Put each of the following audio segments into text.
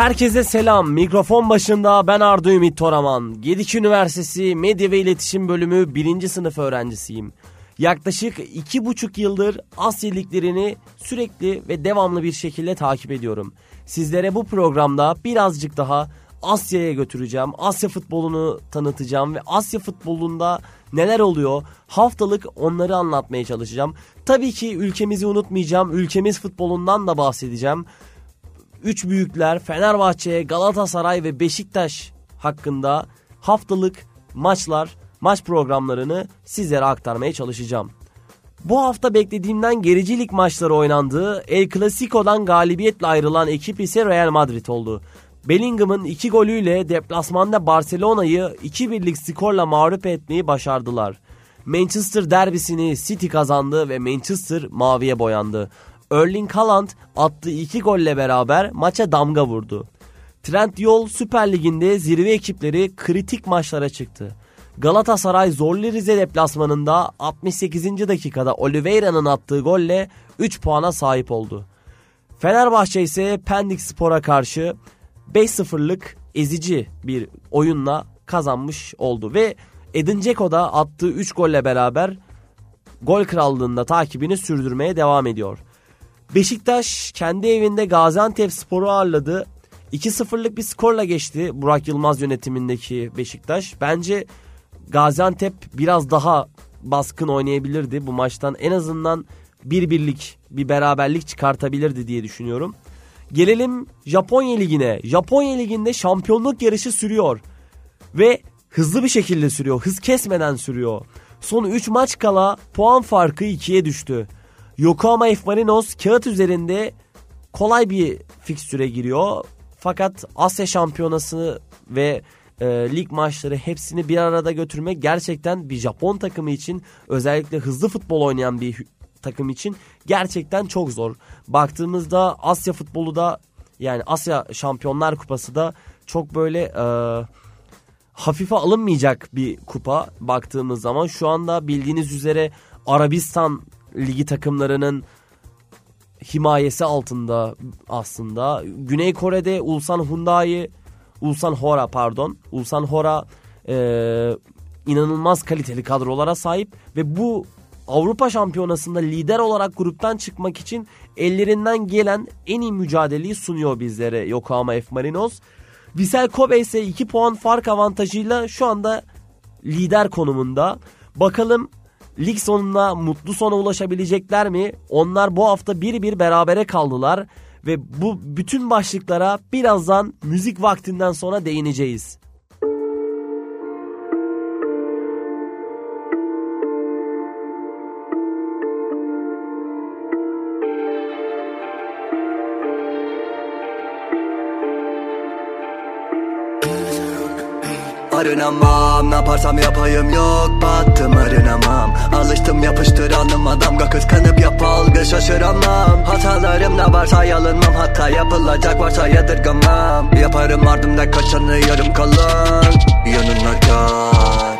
Herkese selam. Mikrofon başında ben Arda Ümit Toraman. Gedik Üniversitesi Medya ve İletişim Bölümü 1. sınıf öğrencisiyim. Yaklaşık iki buçuk yıldır Asya liglerini sürekli ve devamlı bir şekilde takip ediyorum. Sizlere bu programda birazcık daha Asya'ya götüreceğim. Asya futbolunu tanıtacağım ve Asya futbolunda neler oluyor haftalık onları anlatmaya çalışacağım. Tabii ki ülkemizi unutmayacağım. Ülkemiz futbolundan da bahsedeceğim. Üç büyükler Fenerbahçe, Galatasaray ve Beşiktaş hakkında haftalık maçlar, maç programlarını sizlere aktarmaya çalışacağım. Bu hafta beklediğimden gericilik maçları oynandığı El Clasico'dan galibiyetle ayrılan ekip ise Real Madrid oldu. Bellingham'ın iki golüyle deplasmanda Barcelona'yı 2-1'lik skorla mağlup etmeyi başardılar. Manchester derbisini City kazandı ve Manchester maviye boyandı. Erling Haaland attığı iki golle beraber maça damga vurdu. Trent Yol Süper Lig'inde zirve ekipleri kritik maçlara çıktı. Galatasaray Zorlu Rize deplasmanında 68. dakikada Oliveira'nın attığı golle 3 puana sahip oldu. Fenerbahçe ise Pendik Spor'a karşı 5-0'lık ezici bir oyunla kazanmış oldu. Ve Edin Dzeko da attığı 3 golle beraber gol krallığında takibini sürdürmeye devam ediyor. Beşiktaş kendi evinde Gaziantep Spor'u ağırladı. 2-0'lık bir skorla geçti Burak Yılmaz yönetimindeki Beşiktaş. Bence Gaziantep biraz daha baskın oynayabilirdi bu maçtan. En azından bir birlik bir beraberlik çıkartabilirdi diye düşünüyorum. Gelelim Japonya Ligi'ne. Japonya Ligi'nde şampiyonluk yarışı sürüyor. Ve hızlı bir şekilde sürüyor. Hız kesmeden sürüyor. Son 3 maç kala puan farkı 2'ye düştü. Yokohama F. Marinos kağıt üzerinde kolay bir fikstüre giriyor. Fakat Asya Şampiyonası ve e, lig maçları hepsini bir arada götürmek gerçekten bir Japon takımı için özellikle hızlı futbol oynayan bir takım için gerçekten çok zor. Baktığımızda Asya futbolu da yani Asya Şampiyonlar Kupası da çok böyle e, hafife alınmayacak bir kupa baktığımız zaman. Şu anda bildiğiniz üzere Arabistan ligi takımlarının himayesi altında aslında. Güney Kore'de Ulsan Hyundai, Ulsan Hora pardon, Ulsan Hora e, inanılmaz kaliteli kadrolara sahip ve bu Avrupa Şampiyonası'nda lider olarak gruptan çıkmak için ellerinden gelen en iyi mücadeleyi sunuyor bizlere Yokohama F. Marinos. Vissel Kobe ise 2 puan fark avantajıyla şu anda lider konumunda. Bakalım lig sonunda mutlu sona ulaşabilecekler mi? Onlar bu hafta bir bir berabere kaldılar ve bu bütün başlıklara birazdan müzik vaktinden sonra değineceğiz. Arınamam. Ne yaparsam yapayım yok Battım arınamam. Alıştım yapıştır anlama damga Kıskanıp yap algı şaşıramam. Hatalarım ne varsa yalınmam Hatta yapılacak varsa yadırgamam. Yaparım ardımda kaçanı yarım kalan Yanına kal.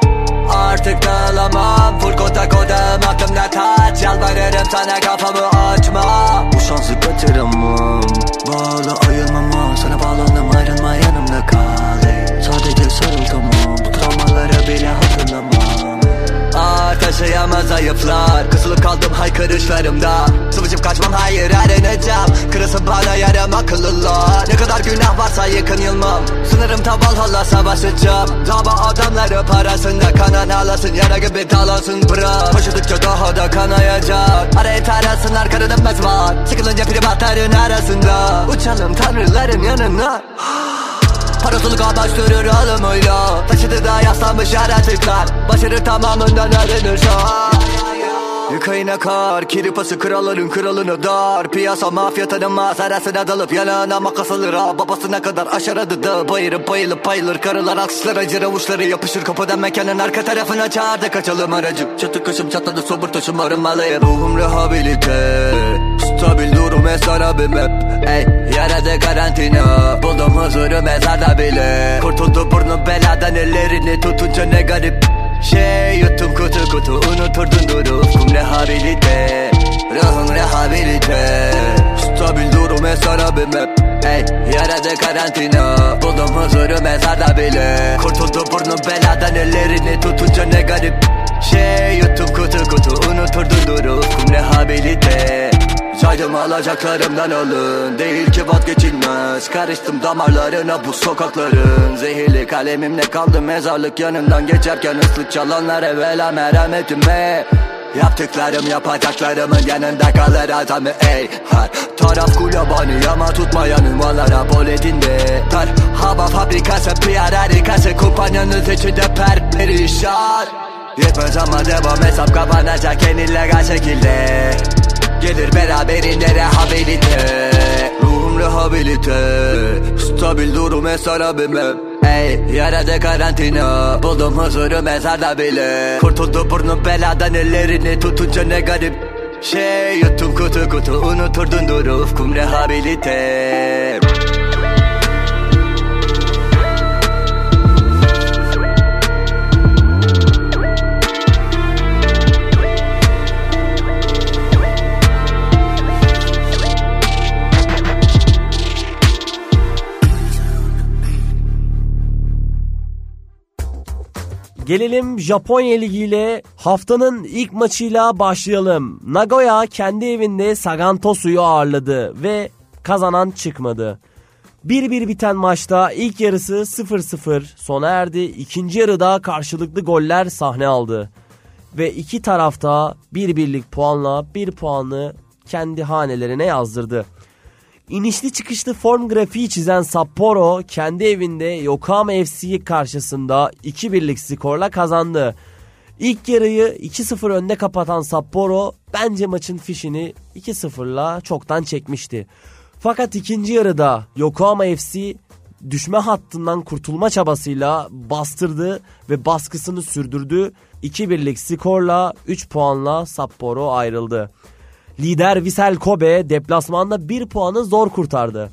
Artık dağılamam Full kota kodum aklımda taç Yalvarırım sana kafamı açma. Bu şansı kaçıramam. Bağlı ayılmama Sana bağlandım ayrılma yanımda kal ey. Sadece sarıl tamam Bu travmaları bile hatırlamam. Ağır taşıyamaz zayıflar Kısılıp kaldım haykırışlarımda. Sıvıcıp kaçmam hayır aranacağım. Kırılsın bana yarım akıllılar. Ne kadar günah varsa yakın yılmam Sınırım taval hala savaşacağım. Dava adamları parasında kanan ağlasın. Yara gibi dalansın bırak. Taşıdıkça daha da kanayacak. Arayı tarasınlar karı dönmez var Sıkılınca privatların arasında. Uçalım tanrıların yanına Parasızlık başlıyor alımıyla Taşıdı da yaslanmış yaratıklar. Başarı tamamından arınırsa Yıkayın akar Kiri pası kralların kralını dar. Piyasa mafya tanımaz Arasına dalıp yanına makas alır. Ha Babasına kadar aşaradı da Bayırıp bayılıp bayılır. Karılar alkışlar acır avuçları yapışır. Kapıdan mekanın arka tarafına çağırdı. Kaçalım aracı. Çatı kaşım çatladı sobur taşım arınmalıyım Ruhum rehabilite Stabil durum esara bir map Ey yaradı karantina Buldum huzuru mezarda bile. Kurtuldu burnu beladan ellerini tutunca ne garip. Şey yuttum kutu kutu unuturdun duru. Ufkum rehabilite Ruhum rehabilite. Stabil durum esarabım hep. Ey yaradı karantina Buldum huzuru mezarda bile. Kurtuldu burnum beladan ellerini tutunca ne garip. Şey yuttum kutu kutu unuturdun durup kum rehabilite Saydım alacaklarımdan alın. Değil ki vazgeçilmez. Karıştım damarlarına bu sokakların. Zehirli kalemimle kaldım mezarlık yanından. Geçerken ıslık çalanlar evvela merhametime Yaptıklarım yapacaklarımın yanında kalır adamı ey. Her taraf kulabani ama tutmayan ünvanlara poletinde Tar hava fabrikası PR harikası. Kumpanyanın içinde per perişan Yetmez ama devam hesap kapanacak en illegal şekilde Gelir beraberinde rehabilite Ruhum rehabilite. Stabil durum esarabım hep Ey yaradı karantina. Buldum huzuru mezarda bile. Kurtuldu burnum beladan ellerini tutunca ne garip. Şey yuttum kutu kutu unuturdun durup kum rehabilite Gelelim Japonya Ligi ile haftanın ilk maçıyla başlayalım. Nagoya kendi evinde Sagantosu'yu ağırladı ve kazanan çıkmadı. 1-1 biten maçta ilk yarısı 0-0 sona erdi. İkinci yarıda karşılıklı goller sahne aldı. Ve iki tarafta bir birlik puanla bir puanı kendi hanelerine yazdırdı. İnişli çıkışlı form grafiği çizen Sapporo kendi evinde Yokohama FC karşısında 2-1'lik skorla kazandı. İlk yarıyı 2-0 önde kapatan Sapporo bence maçın fişini 2-0'la çoktan çekmişti. Fakat ikinci yarıda Yokohama FC düşme hattından kurtulma çabasıyla bastırdı ve baskısını sürdürdü. 2-1'lik skorla 3 puanla Sapporo ayrıldı. Lider Vissel Kobe deplasmanda 1 puanı zor kurtardı.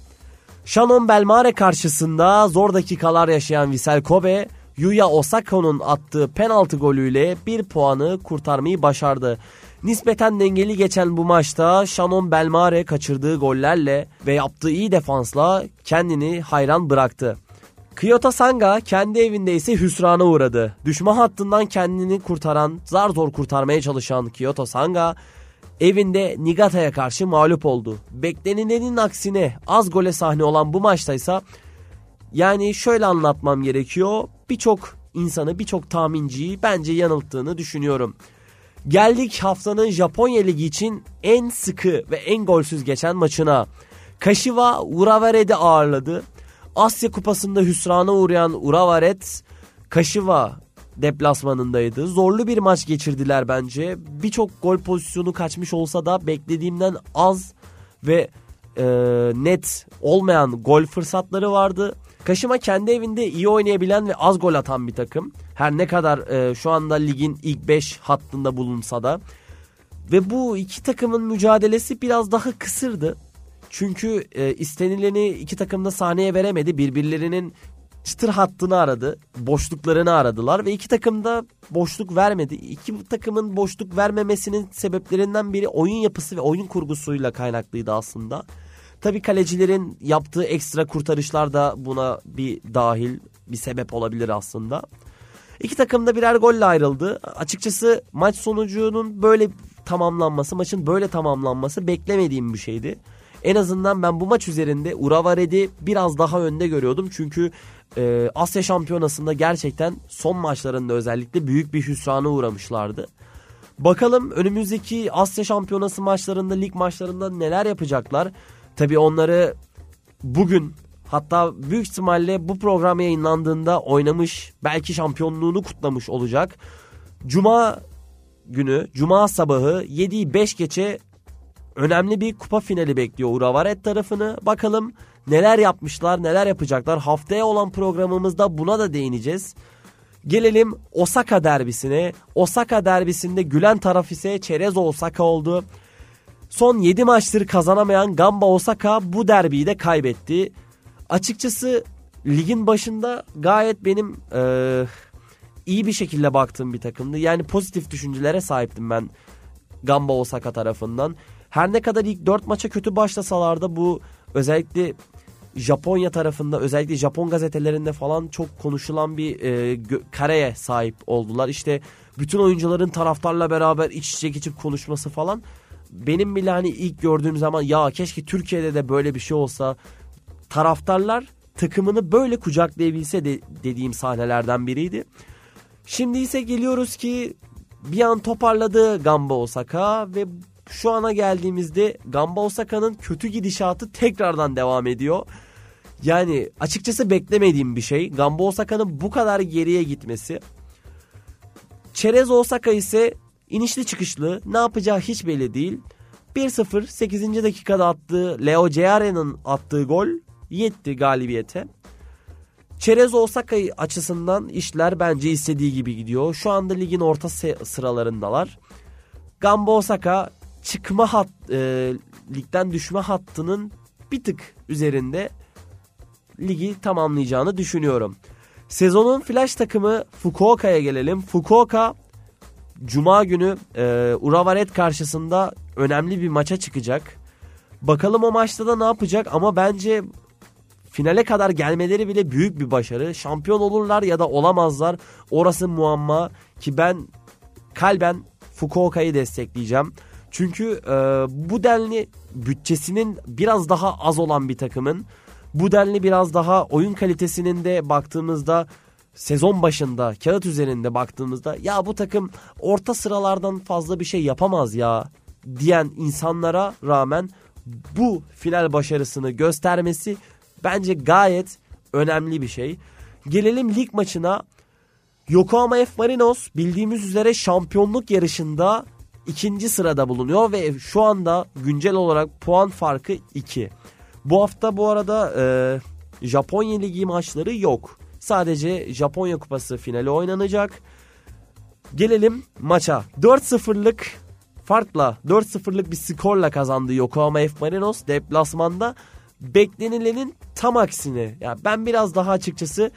Shannon Belmare karşısında zor dakikalar yaşayan Vissel Kobe, Yuya Osaka'nın attığı penaltı golüyle 1 puanı kurtarmayı başardı. Nispeten dengeli geçen bu maçta Shannon Belmare kaçırdığı gollerle ve yaptığı iyi defansla kendini hayran bıraktı. Kyoto Sanga kendi evinde ise hüsrana uğradı. Düşman hattından kendini kurtaran, zar zor kurtarmaya çalışan Kyoto Sanga evinde Nigata'ya karşı mağlup oldu. Beklenilenin aksine az gole sahne olan bu maçtaysa yani şöyle anlatmam gerekiyor. Birçok insanı, birçok tahminciyi bence yanılttığını düşünüyorum. Geldik haftanın Japonya Ligi için en sıkı ve en golsüz geçen maçına. Kashiwa Uravaret'i ağırladı. Asya Kupası'nda hüsrana uğrayan Uravaret, Kashiwa deplasmanındaydı. Zorlu bir maç geçirdiler bence. Birçok gol pozisyonu kaçmış olsa da beklediğimden az ve e, net olmayan gol fırsatları vardı. Kaşıma kendi evinde iyi oynayabilen ve az gol atan bir takım. Her ne kadar e, şu anda ligin ilk 5 hattında bulunsa da. Ve bu iki takımın mücadelesi biraz daha kısırdı. Çünkü e, istenileni iki takım da sahneye veremedi. Birbirlerinin çıtır hattını aradı. Boşluklarını aradılar ve iki takım da boşluk vermedi. İki takımın boşluk vermemesinin sebeplerinden biri oyun yapısı ve oyun kurgusuyla kaynaklıydı aslında. Tabii kalecilerin yaptığı ekstra kurtarışlar da buna bir dahil bir sebep olabilir aslında. İki takım da birer golle ayrıldı. Açıkçası maç sonucunun böyle tamamlanması, maçın böyle tamamlanması beklemediğim bir şeydi. En azından ben bu maç üzerinde Uravared'i biraz daha önde görüyordum. Çünkü e, Asya Şampiyonası'nda gerçekten son maçlarında özellikle büyük bir hüsrana uğramışlardı. Bakalım önümüzdeki Asya Şampiyonası maçlarında, lig maçlarında neler yapacaklar. Tabii onları bugün hatta büyük ihtimalle bu program yayınlandığında oynamış, belki şampiyonluğunu kutlamış olacak. Cuma günü, cuma sabahı 7'yi 5 geçe önemli bir kupa finali bekliyor Uravaret tarafını. Bakalım neler yapmışlar, neler yapacaklar. Haftaya olan programımızda buna da değineceğiz. Gelelim Osaka derbisine. Osaka derbisinde gülen taraf ise Çerez Osaka oldu. Son 7 maçtır kazanamayan Gamba Osaka bu derbiyi de kaybetti. Açıkçası ligin başında gayet benim e, iyi bir şekilde baktığım bir takımdı. Yani pozitif düşüncelere sahiptim ben Gamba Osaka tarafından. Her ne kadar ilk 4 maça kötü başlasalar da bu özellikle Japonya tarafında özellikle Japon gazetelerinde falan çok konuşulan bir e, kareye sahip oldular. İşte bütün oyuncuların taraftarla beraber iç içe geçip konuşması falan. Benim bile hani ilk gördüğüm zaman ya keşke Türkiye'de de böyle bir şey olsa. Taraftarlar takımını böyle kucaklayabilse de dediğim sahnelerden biriydi. Şimdi ise geliyoruz ki bir an toparladı Gamba Osaka ve şu ana geldiğimizde Gamba Osaka'nın kötü gidişatı tekrardan devam ediyor. Yani açıkçası beklemediğim bir şey. Gamba Osaka'nın bu kadar geriye gitmesi. Çerez Osaka ise inişli çıkışlı ne yapacağı hiç belli değil. 1-0 8. dakikada attığı Leo Ceare'nin attığı gol yetti galibiyete. Çerez Osaka açısından işler bence istediği gibi gidiyor. Şu anda ligin orta sıralarındalar. Gamba Osaka çıkma hat, e, ligden düşme hattının bir tık üzerinde ligi tamamlayacağını düşünüyorum. Sezonun flash takımı Fukuoka'ya gelelim. Fukuoka Cuma günü e, Uravaret karşısında önemli bir maça çıkacak. Bakalım o maçta da ne yapacak ama bence finale kadar gelmeleri bile büyük bir başarı. Şampiyon olurlar ya da olamazlar. Orası muamma ki ben kalben Fukuoka'yı destekleyeceğim. Çünkü e, bu denli bütçesinin biraz daha az olan bir takımın bu denli biraz daha oyun kalitesinin de baktığımızda sezon başında kağıt üzerinde baktığımızda ya bu takım orta sıralardan fazla bir şey yapamaz ya diyen insanlara rağmen bu final başarısını göstermesi bence gayet önemli bir şey. Gelelim lig maçına. Yokohama F Marinos bildiğimiz üzere şampiyonluk yarışında ikinci sırada bulunuyor ve şu anda güncel olarak puan farkı 2. Bu hafta bu arada e, Japonya Ligi maçları yok. Sadece Japonya Kupası finali oynanacak. Gelelim maça. 4-0'lık farkla 4-0'lık bir skorla kazandı Yokohama F Marinos deplasmanda. Beklenilenin tam aksine. Yani ben biraz daha açıkçası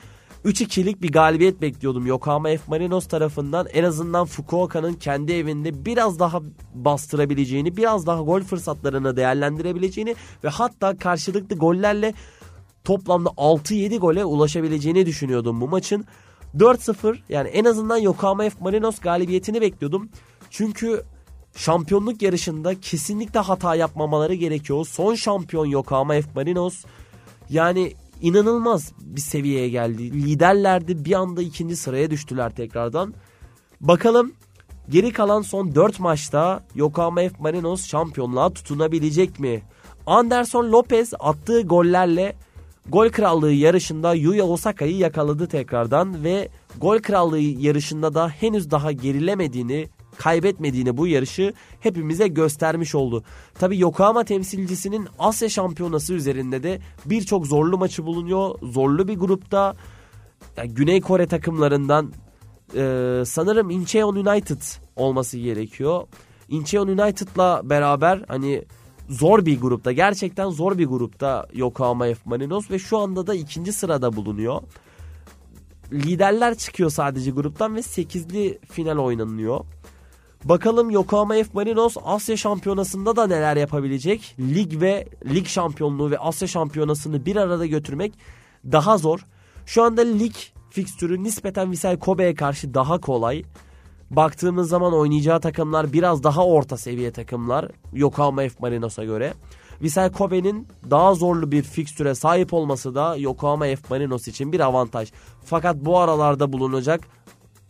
3-2'lik bir galibiyet bekliyordum Yokohama F Marinos tarafından. En azından Fukuoka'nın kendi evinde biraz daha bastırabileceğini, biraz daha gol fırsatlarını değerlendirebileceğini ve hatta karşılıklı gollerle toplamda 6-7 gole ulaşabileceğini düşünüyordum bu maçın. 4-0 yani en azından Yokohama F Marinos galibiyetini bekliyordum. Çünkü şampiyonluk yarışında kesinlikle hata yapmamaları gerekiyor. Son şampiyon Yokohama F Marinos yani inanılmaz bir seviyeye geldi. Liderlerdi bir anda ikinci sıraya düştüler tekrardan. Bakalım geri kalan son 4 maçta Yokohama F Marinos şampiyonluğa tutunabilecek mi? Anderson Lopez attığı gollerle gol krallığı yarışında Yuya Osaka'yı yakaladı tekrardan ve gol krallığı yarışında da henüz daha gerilemediğini kaybetmediğini bu yarışı hepimize göstermiş oldu. Tabi Yokohama temsilcisinin Asya şampiyonası üzerinde de birçok zorlu maçı bulunuyor. Zorlu bir grupta yani Güney Kore takımlarından e, sanırım Incheon United olması gerekiyor. Incheon United'la beraber hani zor bir grupta gerçekten zor bir grupta Yokohama F Marinos ve şu anda da ikinci sırada bulunuyor. Liderler çıkıyor sadece gruptan ve 8'li final oynanıyor. Bakalım Yokohama F Marinos Asya Şampiyonası'nda da neler yapabilecek? Lig ve lig şampiyonluğu ve Asya Şampiyonası'nı bir arada götürmek daha zor. Şu anda lig fikstürü nispeten Vissel Kobe'ye karşı daha kolay. Baktığımız zaman oynayacağı takımlar biraz daha orta seviye takımlar Yokohama F Marinos'a göre. Vissel Kobe'nin daha zorlu bir fikstüre sahip olması da Yokohama F Marinos için bir avantaj. Fakat bu aralarda bulunacak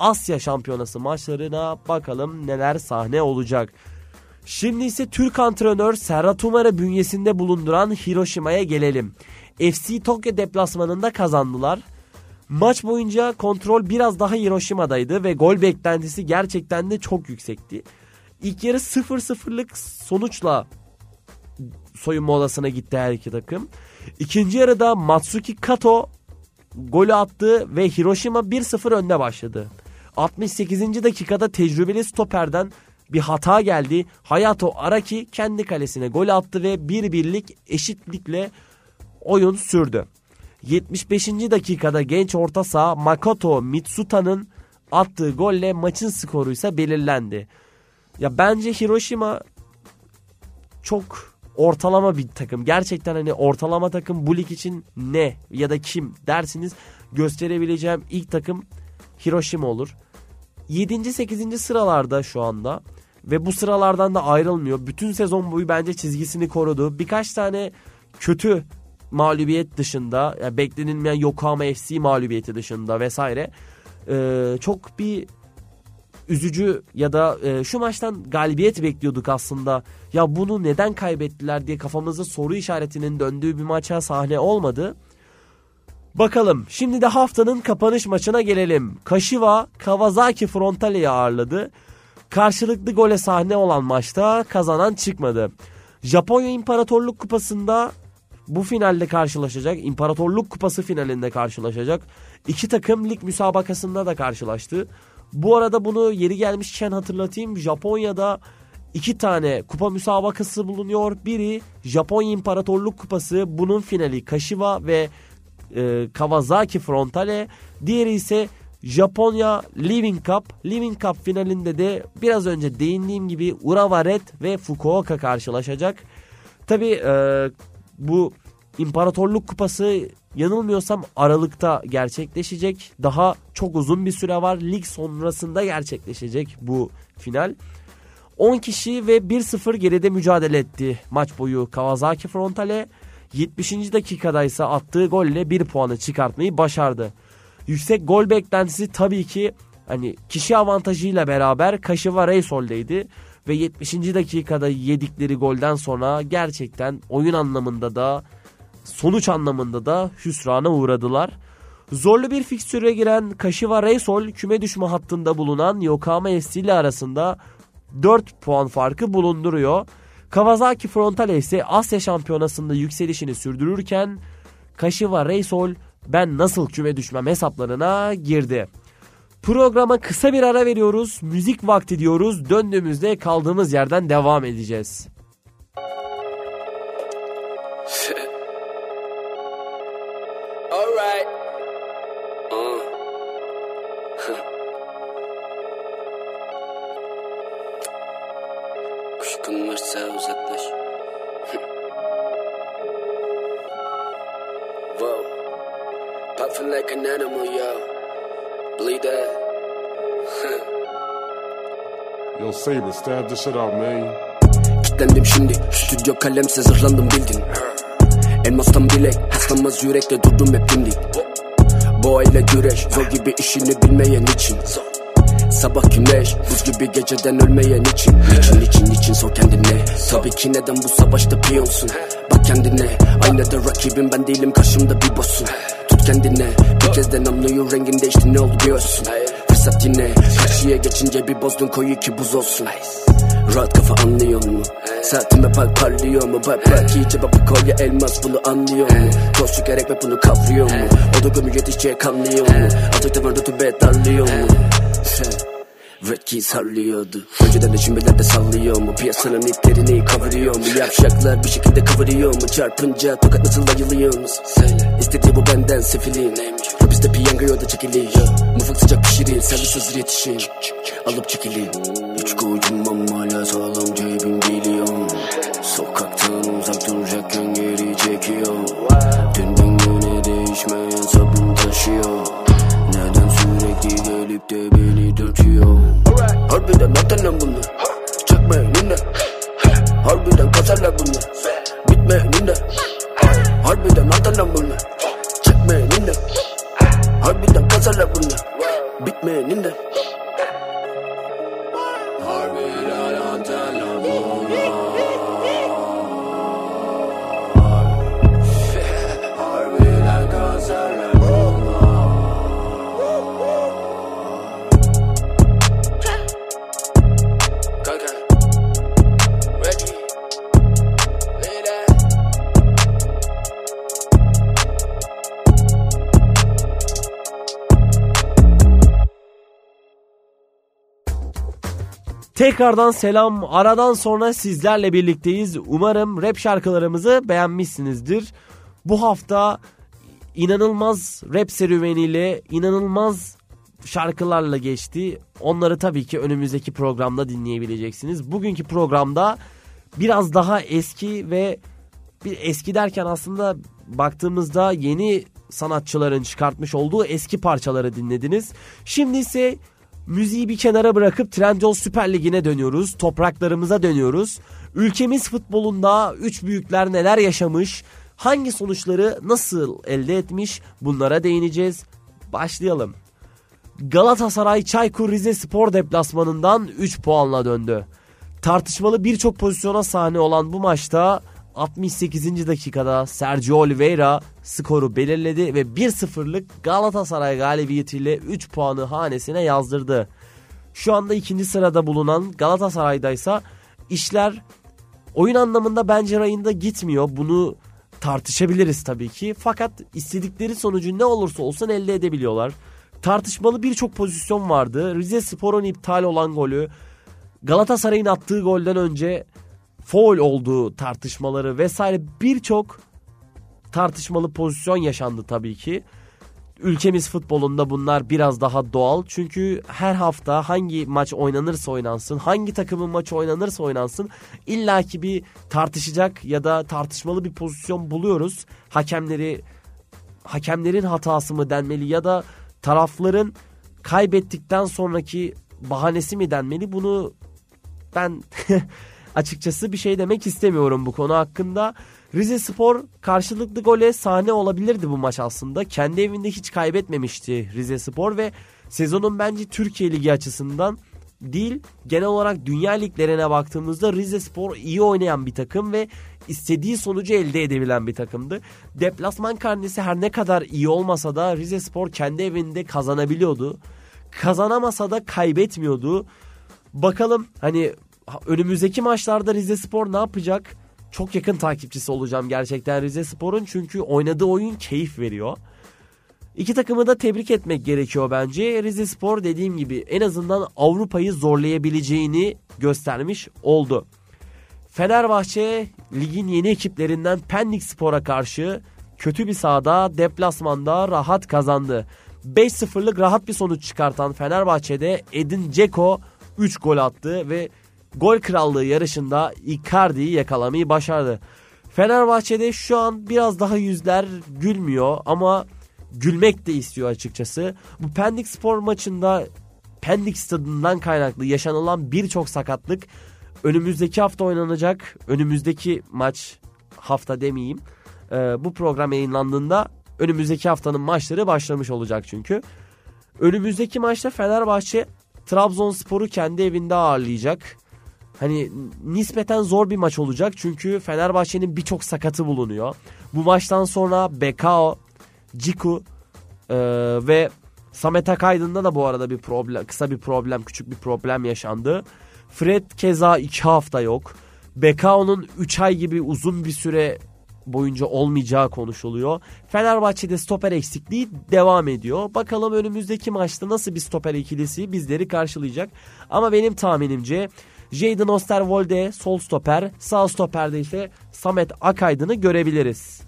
Asya Şampiyonası maçlarına bakalım neler sahne olacak. Şimdi ise Türk antrenör Serhat Umar'ı bünyesinde bulunduran Hiroşima'ya gelelim. FC Tokyo deplasmanında kazandılar. Maç boyunca kontrol biraz daha Hiroşima'daydı ve gol beklentisi gerçekten de çok yüksekti. İlk yarı 0-0'lık sonuçla soyunma odasına gitti her iki takım. İkinci yarıda Matsuki Kato golü attı ve Hiroşima 1-0 önde başladı. 68. dakikada tecrübeli stoperden bir hata geldi. Hayato Araki kendi kalesine gol attı ve bir birlik eşitlikle oyun sürdü. 75. dakikada genç orta saha Makoto Mitsuta'nın attığı golle maçın skoru ise belirlendi. Ya bence Hiroşima çok ortalama bir takım. Gerçekten hani ortalama takım bu lig için ne ya da kim dersiniz gösterebileceğim ilk takım Hiroşima olur. 7. 8. sıralarda şu anda ve bu sıralardan da ayrılmıyor. Bütün sezon boyu bence çizgisini korudu. Birkaç tane kötü mağlubiyet dışında yani beklenilmeyen Yokohama FC mağlubiyeti dışında vesaire e, çok bir üzücü ya da e, şu maçtan galibiyet bekliyorduk aslında. Ya bunu neden kaybettiler diye kafamızda soru işaretinin döndüğü bir maça sahne olmadı. Bakalım şimdi de haftanın kapanış maçına gelelim. Kashiwa Kawasaki Frontale'yi ağırladı. Karşılıklı gole sahne olan maçta kazanan çıkmadı. Japonya İmparatorluk Kupası'nda bu finalde karşılaşacak. İmparatorluk Kupası finalinde karşılaşacak. İki takım lig müsabakasında da karşılaştı. Bu arada bunu yeri gelmişken hatırlatayım. Japonya'da iki tane kupa müsabakası bulunuyor. Biri Japonya İmparatorluk Kupası. Bunun finali Kashiwa ve e, Kawasaki Frontale. Diğeri ise Japonya Living Cup. Living Cup finalinde de biraz önce değindiğim gibi Urawa Red ve Fukuoka karşılaşacak. Tabi e, bu İmparatorluk Kupası yanılmıyorsam Aralık'ta gerçekleşecek. Daha çok uzun bir süre var. Lig sonrasında gerçekleşecek bu final. 10 kişi ve 1-0 geride mücadele etti maç boyu Kawasaki Frontale. 70. dakikada ise attığı golle 1 puanı çıkartmayı başardı. Yüksek gol beklentisi tabii ki hani kişi avantajıyla beraber Kashiwa Reisol'deydi. Ve 70. dakikada yedikleri golden sonra gerçekten oyun anlamında da sonuç anlamında da hüsrana uğradılar. Zorlu bir fikstüre giren Kashiwa Reysol küme düşme hattında bulunan Yokohama FC ile arasında 4 puan farkı bulunduruyor. Kawasaki Frontale ise Asya Şampiyonası'nda yükselişini sürdürürken Kashiwa Reysol ben nasıl küme düşmem hesaplarına girdi. Programa kısa bir ara veriyoruz. Müzik vakti diyoruz. Döndüğümüzde kaldığımız yerden devam edeceğiz. Kuşkun varsa uzaklaş. Whoa. Puffing like an animal, yo. Bleed that. Yo Saber, stab this shit out, man. Kitlendim şimdi Stüdyo kalemse zırlandım bildin Elmastan bilek Haslanmaz yürekte durdum hep dimdik Boğa ile güreş Zor gibi işini bilmeyen için Sabah güneş Buz gibi geceden ölmeyen için Niçin niçin niçin sor kendine Tabii ki neden bu savaşta piyonsun Bak kendine Aynada rakibim ben değilim karşımda bir boss'un Tut kendine Bir kez de namluyu rengin değişti ne oldu biliyorsun Fırsat yine Karşıya geçince bir bozdun koyu ki buz olsun Rahat kafa anlıyor mu? Saatime par parlıyor mu? Bak bak iyice bak bu kolye elmas bunu anlıyor mu? Toz çıkarak ve bunu kavruyor mu? O da gömü yetişecek kanlıyor mu? Azıcık var rutubet darlıyor mu? Red Keys harlıyordu Önceden de şimdilerde sallıyor mu? Piyasanın iplerini kavuruyor mu? Yavşaklar bir şekilde kavuruyor mu? Çarpınca tokat nasıl ayılıyorsunuz Söyle. İstediği bu benden sefilin. Hapiste piyangoya da çekiliyor. Mufak sıcak pişirir servis hazır yetişir Alıp çekilin Hiç koyunmam hala sağlam cebim geliyor. Sokaktan uzak duracakken geri çekiyor. Dünden güne değişmeyen sabun taşıyor. Neden sürekli gelip de dürtüyor Harbiden vatanım bunlar Çökmeyin önüne Harbiden kasarlar bunlar Bitmeyin önüne Harbiden vatanım bunlar Çökmeyin önüne Harbiden kasarlar bunlar Tekrardan selam. Aradan sonra sizlerle birlikteyiz. Umarım rap şarkılarımızı beğenmişsinizdir. Bu hafta inanılmaz rap serüveniyle, inanılmaz şarkılarla geçti. Onları tabii ki önümüzdeki programda dinleyebileceksiniz. Bugünkü programda biraz daha eski ve bir eski derken aslında baktığımızda yeni sanatçıların çıkartmış olduğu eski parçaları dinlediniz. Şimdi ise müziği bir kenara bırakıp Trendyol Süper Ligi'ne dönüyoruz. Topraklarımıza dönüyoruz. Ülkemiz futbolunda üç büyükler neler yaşamış, hangi sonuçları nasıl elde etmiş bunlara değineceğiz. Başlayalım. Galatasaray Çaykur Rizespor deplasmanından 3 puanla döndü. Tartışmalı birçok pozisyona sahne olan bu maçta 68. dakikada Sergio Oliveira skoru belirledi ve 1-0'lık Galatasaray galibiyetiyle 3 puanı hanesine yazdırdı. Şu anda ikinci sırada bulunan Galatasaray'da ise işler oyun anlamında bence rayında gitmiyor. Bunu tartışabiliriz tabii ki. Fakat istedikleri sonucu ne olursa olsun elde edebiliyorlar. Tartışmalı birçok pozisyon vardı. Rize Spor'un iptal olan golü, Galatasaray'ın attığı golden önce foul olduğu tartışmaları vesaire birçok tartışmalı pozisyon yaşandı tabii ki. Ülkemiz futbolunda bunlar biraz daha doğal. Çünkü her hafta hangi maç oynanırsa oynansın, hangi takımın maçı oynanırsa oynansın illaki bir tartışacak ya da tartışmalı bir pozisyon buluyoruz. Hakemleri hakemlerin hatası mı denmeli ya da tarafların kaybettikten sonraki bahanesi mi denmeli bunu ben açıkçası bir şey demek istemiyorum bu konu hakkında. Rize Spor karşılıklı gole sahne olabilirdi bu maç aslında. Kendi evinde hiç kaybetmemişti Rize Spor ve sezonun bence Türkiye Ligi açısından değil genel olarak dünya liglerine baktığımızda Rize Spor iyi oynayan bir takım ve istediği sonucu elde edebilen bir takımdı. Deplasman karnesi her ne kadar iyi olmasa da Rize Spor kendi evinde kazanabiliyordu. Kazanamasa da kaybetmiyordu. Bakalım hani önümüzdeki maçlarda Rize Spor ne yapacak? Çok yakın takipçisi olacağım gerçekten Rize Spor'un çünkü oynadığı oyun keyif veriyor. İki takımı da tebrik etmek gerekiyor bence. Rize Spor dediğim gibi en azından Avrupa'yı zorlayabileceğini göstermiş oldu. Fenerbahçe ligin yeni ekiplerinden Pendik Spor'a karşı kötü bir sahada deplasmanda rahat kazandı. 5-0'lık rahat bir sonuç çıkartan Fenerbahçe'de Edin Dzeko 3 gol attı ve gol krallığı yarışında Icardi'yi yakalamayı başardı. Fenerbahçe'de şu an biraz daha yüzler gülmüyor ama gülmek de istiyor açıkçası. Bu Pendik Spor maçında Pendik stadından kaynaklı yaşanılan birçok sakatlık önümüzdeki hafta oynanacak. Önümüzdeki maç hafta demeyeyim. Ee, bu program yayınlandığında önümüzdeki haftanın maçları başlamış olacak çünkü. Önümüzdeki maçta Fenerbahçe Trabzonspor'u kendi evinde ağırlayacak. Hani nispeten zor bir maç olacak çünkü Fenerbahçe'nin birçok sakatı bulunuyor. Bu maçtan sonra Bekao, Ciku e, ve Samet Akaydın'da da bu arada bir problem, kısa bir problem, küçük bir problem yaşandı. Fred keza 2 hafta yok. Bekao'nun 3 ay gibi uzun bir süre boyunca olmayacağı konuşuluyor. Fenerbahçe'de stoper eksikliği devam ediyor. Bakalım önümüzdeki maçta nasıl bir stoper ikilisi bizleri karşılayacak. Ama benim tahminimce Jadon Osterwolde sol stoper, sağ stoperde ise Samet Akaydın'ı görebiliriz.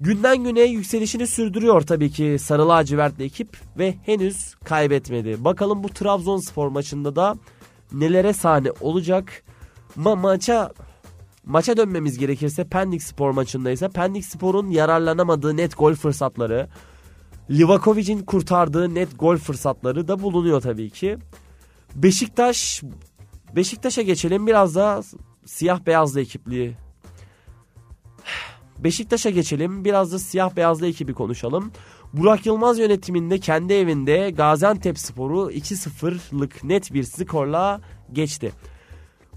Günden güne yükselişini sürdürüyor tabii ki Sarı Lacivertli ekip ve henüz kaybetmedi. Bakalım bu Trabzonspor maçında da nelere sahne olacak. Ma maça maça dönmemiz gerekirse Pendik Spor maçındaysa Pendik Spor'un yararlanamadığı net gol fırsatları, Livakovic'in kurtardığı net gol fırsatları da bulunuyor tabii ki. Beşiktaş Beşiktaş'a geçelim biraz da siyah beyazlı ekipliği. Beşiktaş'a geçelim biraz da siyah beyazlı ekibi konuşalım. Burak Yılmaz yönetiminde kendi evinde Gaziantep Sporu 2-0'lık net bir skorla geçti.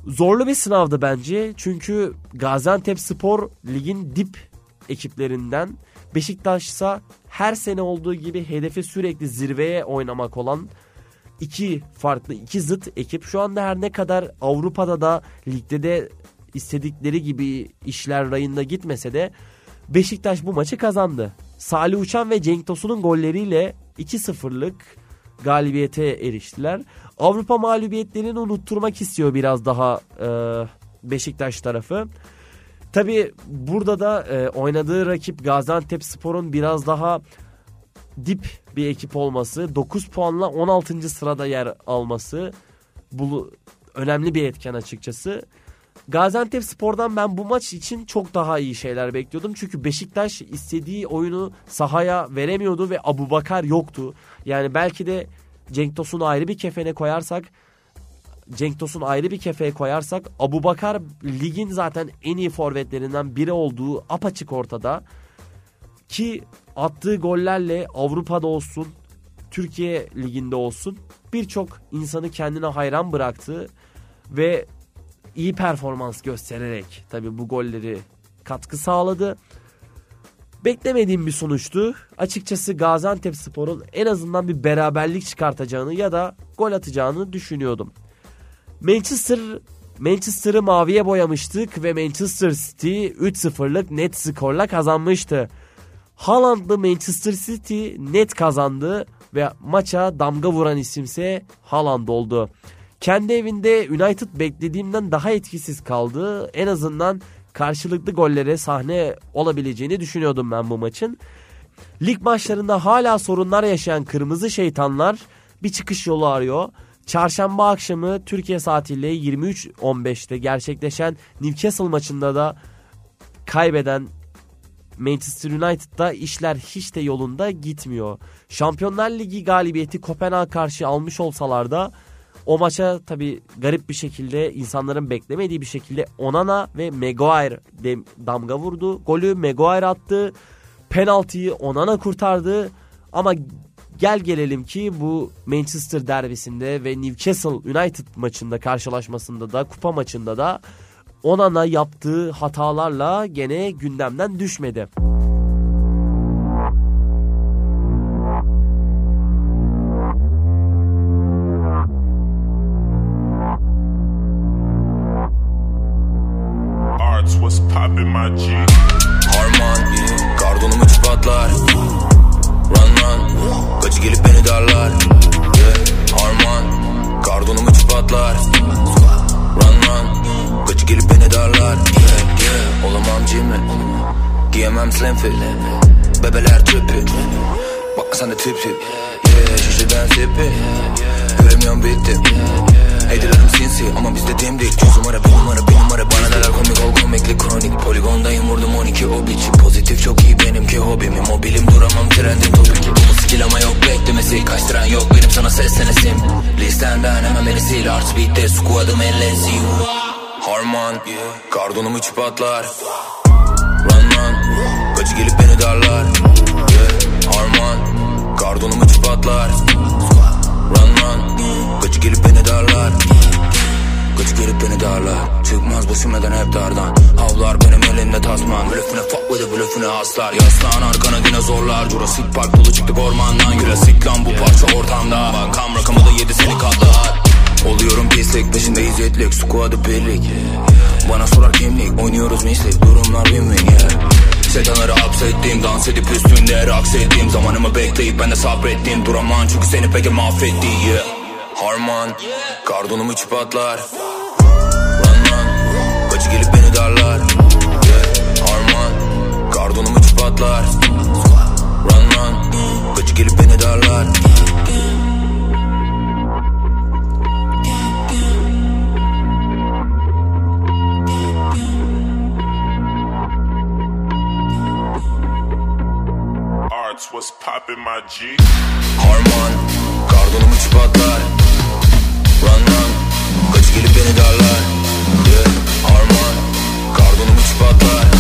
Zorlu bir sınavdı bence çünkü Gaziantep Spor ligin dip ekiplerinden Beşiktaş ise her sene olduğu gibi hedefi sürekli zirveye oynamak olan iki farklı iki zıt ekip şu anda her ne kadar Avrupa'da da ligde de istedikleri gibi işler rayında gitmese de Beşiktaş bu maçı kazandı. Salih Uçan ve Cenk Tosun'un golleriyle 2-0'lık galibiyete eriştiler. Avrupa mağlubiyetlerini unutturmak istiyor biraz daha e, Beşiktaş tarafı. Tabi burada da e, oynadığı rakip Gaziantep Spor'un biraz daha dip bir ekip olması, 9 puanla 16. sırada yer alması bu önemli bir etken açıkçası. Gaziantep Spor'dan ben bu maç için çok daha iyi şeyler bekliyordum. Çünkü Beşiktaş istediği oyunu sahaya veremiyordu ve Abu Bakar yoktu. Yani belki de Cenk Tosun'u ayrı bir kefene koyarsak Cenk Tosun ayrı bir kefeye koyarsak Abu Bakar ligin zaten en iyi forvetlerinden biri olduğu apaçık ortada. Ki attığı gollerle Avrupa'da olsun Türkiye liginde olsun birçok insanı kendine hayran bıraktı ve iyi performans göstererek tabi bu golleri katkı sağladı. Beklemediğim bir sonuçtu. Açıkçası Gaziantep Spor'un en azından bir beraberlik çıkartacağını ya da gol atacağını düşünüyordum. Manchester Manchester'ı maviye boyamıştık ve Manchester City 3-0'lık net skorla kazanmıştı. Haaland'lı Manchester City net kazandı ve maça damga vuran isimse Haaland oldu. Kendi evinde United beklediğimden daha etkisiz kaldı. En azından karşılıklı gollere sahne olabileceğini düşünüyordum ben bu maçın. Lig maçlarında hala sorunlar yaşayan Kırmızı Şeytanlar bir çıkış yolu arıyor. Çarşamba akşamı Türkiye saatiyle 23.15'te gerçekleşen Newcastle maçında da kaybeden Manchester United'da işler hiç de yolunda gitmiyor. Şampiyonlar Ligi galibiyeti Kopenhag karşı almış olsalar da o maça tabi garip bir şekilde insanların beklemediği bir şekilde Onana ve Maguire damga vurdu. Golü Maguire attı. Penaltıyı Onana kurtardı. Ama gel gelelim ki bu Manchester derbisinde ve Newcastle United maçında karşılaşmasında da kupa maçında da Onana yaptığı hatalarla gene gündemden düşmedi. What's poppin' my G? De tip tip yeah, Şişeden sipi, göremiyorum bittim Hedilerim sinsi ama bizde dimdik. Yüz numara bir numara bir numara. Bana derler komik ol komiklik kronik. Poligondayım vurdum 12 o biçi Pozitif çok iyi benimki hobim. Mobilim duramam trendin topik Bu skill ama yok beklemesi. Kaçtıran yok benim sana seslenesim Listenden hemen beni sil Art beat'te squad'ım ellezi Harman Kardonumu çıpatlar Run run. Kaçı gelip beni darlar Kardonumu çıpatlar Run run. Kaçı gelip beni darlar. Kaçı gelip beni darlar. Çıkmaz bu simeden hep dardan. Havlar benim elimde tasman. Blöfüne fuck with it blöfüne aslar. Yaslan arkana yine zorlar Jurassic Park dolu çıktık ormandan. Jurassic lan bu parça ortamda. Bankam rakamı da yedi seni katlar. Oluyorum pislik peşindeyiz yetlik Squad'ı birlik. Bana sorar kimlik Oynuyoruz mislik Durumlar win win yeah Şeytanları hapsettiğim Dans edip üstünde raks ettiğim Zamanımı bekleyip ben de sabrettiğim Duramam çünkü seni peki mahvetti yeah. Harman Kardonumu çıpatlar Run run Kaçı gelip beni darlar. Yeah. Harman Kardonumu çıpatlar Run run Kaçı gelip beni darlar Arts, what's poppin' my G? Harman Kardonumu çıpatlar Run run Kaçı gelip beni darlar yeah. Harman Kardonumu çıpatlar Run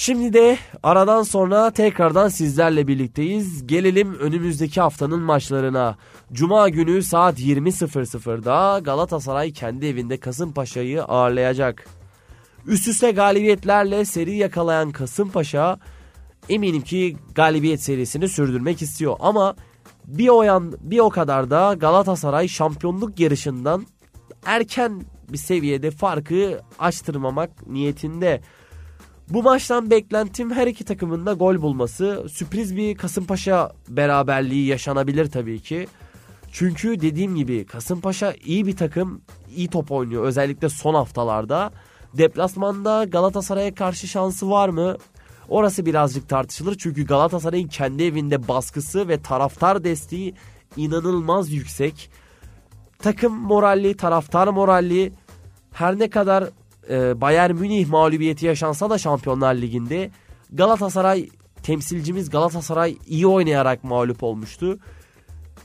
Şimdi de aradan sonra tekrardan sizlerle birlikteyiz. Gelelim önümüzdeki haftanın maçlarına. Cuma günü saat 20.00'da Galatasaray kendi evinde Kasımpaşa'yı ağırlayacak. Üst üste galibiyetlerle seri yakalayan Kasımpaşa eminim ki galibiyet serisini sürdürmek istiyor. Ama bir o, yan, bir o kadar da Galatasaray şampiyonluk yarışından erken bir seviyede farkı açtırmamak niyetinde. Bu maçtan beklentim her iki takımın da gol bulması. Sürpriz bir Kasımpaşa beraberliği yaşanabilir tabii ki. Çünkü dediğim gibi Kasımpaşa iyi bir takım, iyi top oynuyor özellikle son haftalarda. Deplasmanda Galatasaray'a karşı şansı var mı? Orası birazcık tartışılır çünkü Galatasaray'ın kendi evinde baskısı ve taraftar desteği inanılmaz yüksek. Takım moralli, taraftar moralli. Her ne kadar e, Bayern Münih mağlubiyeti yaşansa da Şampiyonlar Ligi'nde Galatasaray temsilcimiz Galatasaray iyi oynayarak mağlup olmuştu.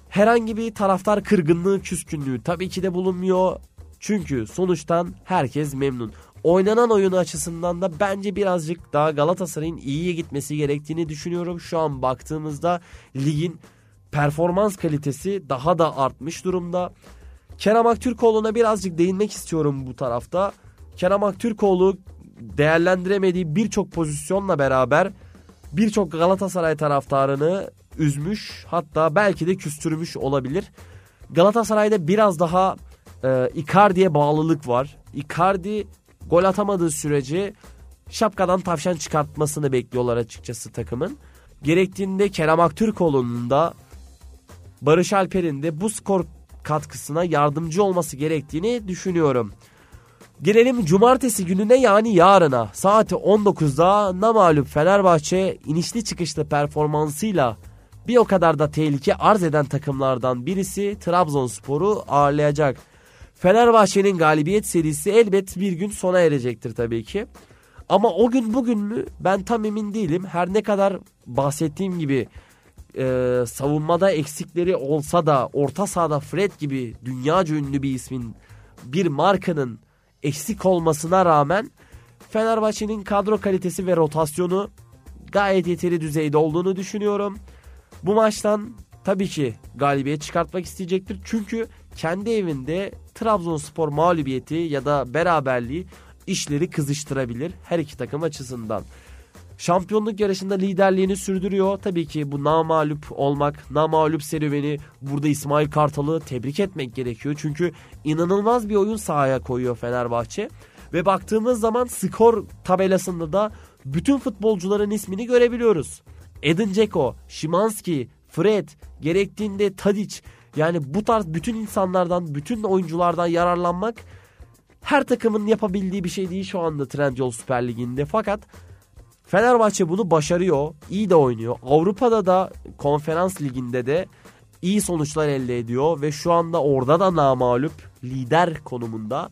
Herhangi bir taraftar kırgınlığı, küskünlüğü tabii ki de bulunmuyor. Çünkü sonuçtan herkes memnun. Oynanan oyunu açısından da bence birazcık daha Galatasaray'ın iyiye gitmesi gerektiğini düşünüyorum. Şu an baktığımızda ligin performans kalitesi daha da artmış durumda. Kerem Aktürkoğlu'na birazcık değinmek istiyorum bu tarafta. Kerem Aktürkoğlu değerlendiremediği birçok pozisyonla beraber birçok Galatasaray taraftarını üzmüş hatta belki de küstürmüş olabilir. Galatasaray'da biraz daha e, Icardi'ye bağlılık var. Icardi gol atamadığı sürece şapkadan tavşan çıkartmasını bekliyorlar açıkçası takımın. Gerektiğinde Kerem Aktürkoğlu'nun da Barış Alper'in de bu skor katkısına yardımcı olması gerektiğini düşünüyorum. Gelelim cumartesi gününe yani yarına. Saat 19'da namalup Fenerbahçe inişli çıkışlı performansıyla bir o kadar da tehlike arz eden takımlardan birisi Trabzonspor'u ağırlayacak. Fenerbahçe'nin galibiyet serisi elbet bir gün sona erecektir tabii ki. Ama o gün bugün mü ben tam emin değilim. Her ne kadar bahsettiğim gibi e, savunmada eksikleri olsa da orta sahada Fred gibi dünyaca ünlü bir ismin bir markanın eksik olmasına rağmen Fenerbahçe'nin kadro kalitesi ve rotasyonu gayet yeteri düzeyde olduğunu düşünüyorum. Bu maçtan tabii ki galibiyet çıkartmak isteyecektir. Çünkü kendi evinde Trabzonspor mağlubiyeti ya da beraberliği işleri kızıştırabilir her iki takım açısından. Şampiyonluk yarışında liderliğini sürdürüyor. Tabii ki bu namalup olmak, namalup serüveni burada İsmail Kartal'ı tebrik etmek gerekiyor. Çünkü inanılmaz bir oyun sahaya koyuyor Fenerbahçe. Ve baktığımız zaman skor tabelasında da bütün futbolcuların ismini görebiliyoruz. Edin Dzeko, Şimanski, Fred, gerektiğinde Tadic yani bu tarz bütün insanlardan, bütün oyunculardan yararlanmak her takımın yapabildiği bir şey değil şu anda Trendyol Süper Ligi'nde. Fakat Fenerbahçe bunu başarıyor. iyi de oynuyor. Avrupa'da da konferans liginde de iyi sonuçlar elde ediyor ve şu anda orada da namalup lider konumunda.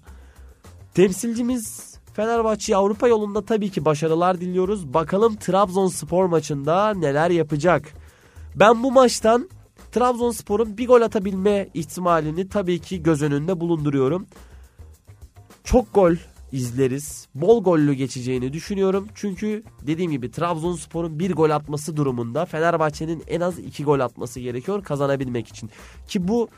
Temsilcimiz Fenerbahçe Avrupa yolunda tabii ki başarılar diliyoruz. Bakalım Trabzonspor maçında neler yapacak. Ben bu maçtan Trabzonspor'un bir gol atabilme ihtimalini tabii ki göz önünde bulunduruyorum. Çok gol izleriz. Bol gollü geçeceğini düşünüyorum. Çünkü dediğim gibi Trabzonspor'un bir gol atması durumunda Fenerbahçe'nin en az iki gol atması gerekiyor kazanabilmek için. Ki bu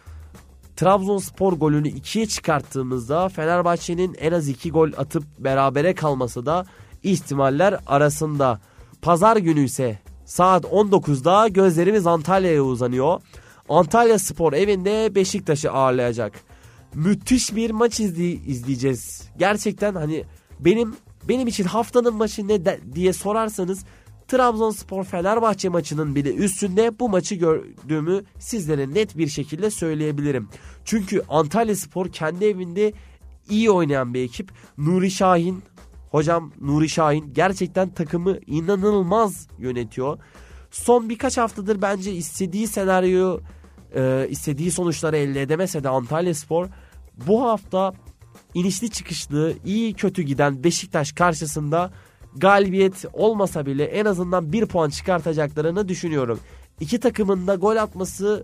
Trabzonspor golünü ikiye çıkarttığımızda Fenerbahçe'nin en az iki gol atıp berabere kalması da ihtimaller arasında. Pazar günü ise saat 19'da gözlerimiz Antalya'ya uzanıyor. Antalya Spor evinde Beşiktaş'ı ağırlayacak müthiş bir maç izley izleyeceğiz. Gerçekten hani benim benim için haftanın maçı ne de, diye sorarsanız Trabzonspor Fenerbahçe maçının bile üstünde bu maçı gördüğümü sizlere net bir şekilde söyleyebilirim. Çünkü Antalya Spor kendi evinde iyi oynayan bir ekip. Nuri Şahin, hocam Nuri Şahin gerçekten takımı inanılmaz yönetiyor. Son birkaç haftadır bence istediği senaryoyu, istediği sonuçları elde edemese de Antalya Spor bu hafta inişli çıkışlı iyi kötü giden Beşiktaş karşısında galibiyet olmasa bile en azından bir puan çıkartacaklarını düşünüyorum. İki takımın da gol atması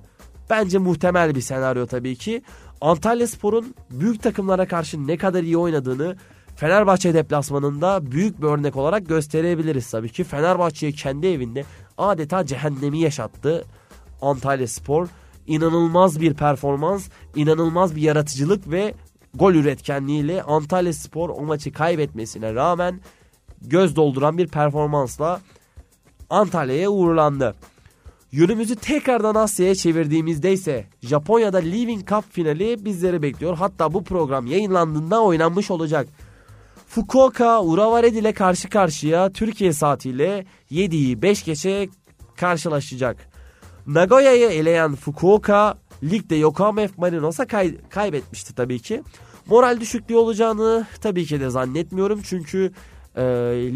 bence muhtemel bir senaryo tabii ki. Antalya Spor'un büyük takımlara karşı ne kadar iyi oynadığını Fenerbahçe deplasmanında büyük bir örnek olarak gösterebiliriz tabii ki. Fenerbahçe'yi kendi evinde adeta cehennemi yaşattı Antalya Spor inanılmaz bir performans, inanılmaz bir yaratıcılık ve gol üretkenliğiyle Antalya Spor o maçı kaybetmesine rağmen göz dolduran bir performansla Antalya'ya uğurlandı. Yönümüzü tekrardan Asya'ya çevirdiğimizde ise Japonya'da Living Cup finali bizleri bekliyor. Hatta bu program yayınlandığında oynanmış olacak. Fukuoka Urawared ile karşı karşıya Türkiye saatiyle 7'yi 5 geçe karşılaşacak. Nagoya'yı eleyen Fukuoka ligde Yokohama F Marinos'a kay- kaybetmişti tabii ki. Moral düşüklüğü olacağını tabii ki de zannetmiyorum çünkü e,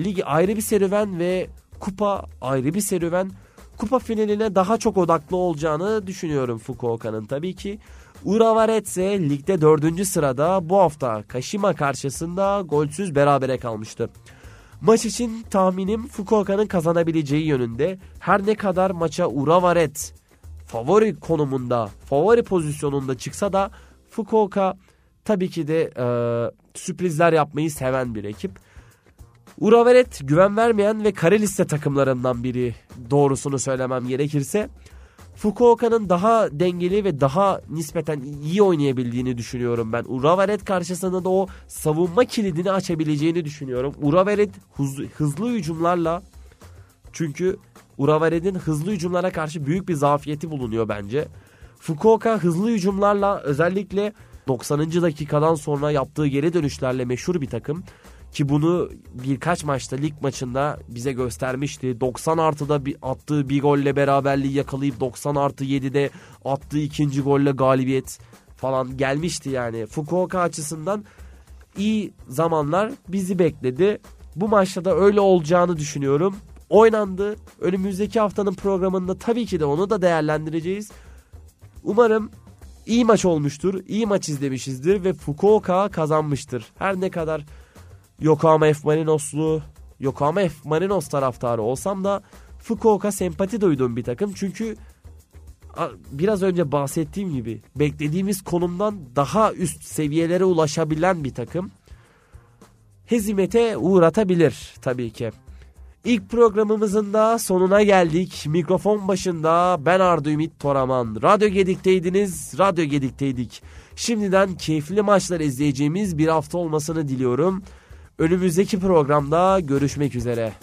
lig ayrı bir serüven ve kupa ayrı bir serüven. Kupa finaline daha çok odaklı olacağını düşünüyorum Fukuoka'nın tabii ki. Urawared ise ligde dördüncü sırada bu hafta Kashima karşısında golsüz berabere kalmıştı. Maç için tahminim Fukuoka'nın kazanabileceği yönünde. Her ne kadar maça Urawared favori konumunda, favori pozisyonunda çıksa da Fukuoka tabii ki de e, sürprizler yapmayı seven bir ekip. Urawared güven vermeyen ve kare liste takımlarından biri doğrusunu söylemem gerekirse. Fukuoka'nın daha dengeli ve daha nispeten iyi oynayabildiğini düşünüyorum ben. Urawared karşısında da o savunma kilidini açabileceğini düşünüyorum. Urawared hızlı, hızlı hücumlarla çünkü Urawared'in hızlı hücumlara karşı büyük bir zafiyeti bulunuyor bence. Fukuoka hızlı hücumlarla özellikle 90. dakikadan sonra yaptığı geri dönüşlerle meşhur bir takım. Ki bunu birkaç maçta lig maçında bize göstermişti. 90 artıda bir attığı bir golle beraberliği yakalayıp 90 artı 7'de attığı ikinci golle galibiyet falan gelmişti yani. Fukuoka açısından iyi zamanlar bizi bekledi. Bu maçta da öyle olacağını düşünüyorum. Oynandı. Önümüzdeki haftanın programında tabii ki de onu da değerlendireceğiz. Umarım iyi maç olmuştur. iyi maç izlemişizdir ve Fukuoka kazanmıştır. Her ne kadar Yokohama F Marinoslu, Yokohama F Marinos taraftarı olsam da Fukuoka sempati duyduğum bir takım. Çünkü biraz önce bahsettiğim gibi beklediğimiz konumdan daha üst seviyelere ulaşabilen bir takım. Hezimete uğratabilir tabii ki. İlk programımızın da sonuna geldik. Mikrofon başında ben Ardu Ümit Toraman. Radyo Gedik'teydiniz, Radyo Gedik'teydik. Şimdiden keyifli maçlar izleyeceğimiz bir hafta olmasını diliyorum. Önümüzdeki programda görüşmek üzere.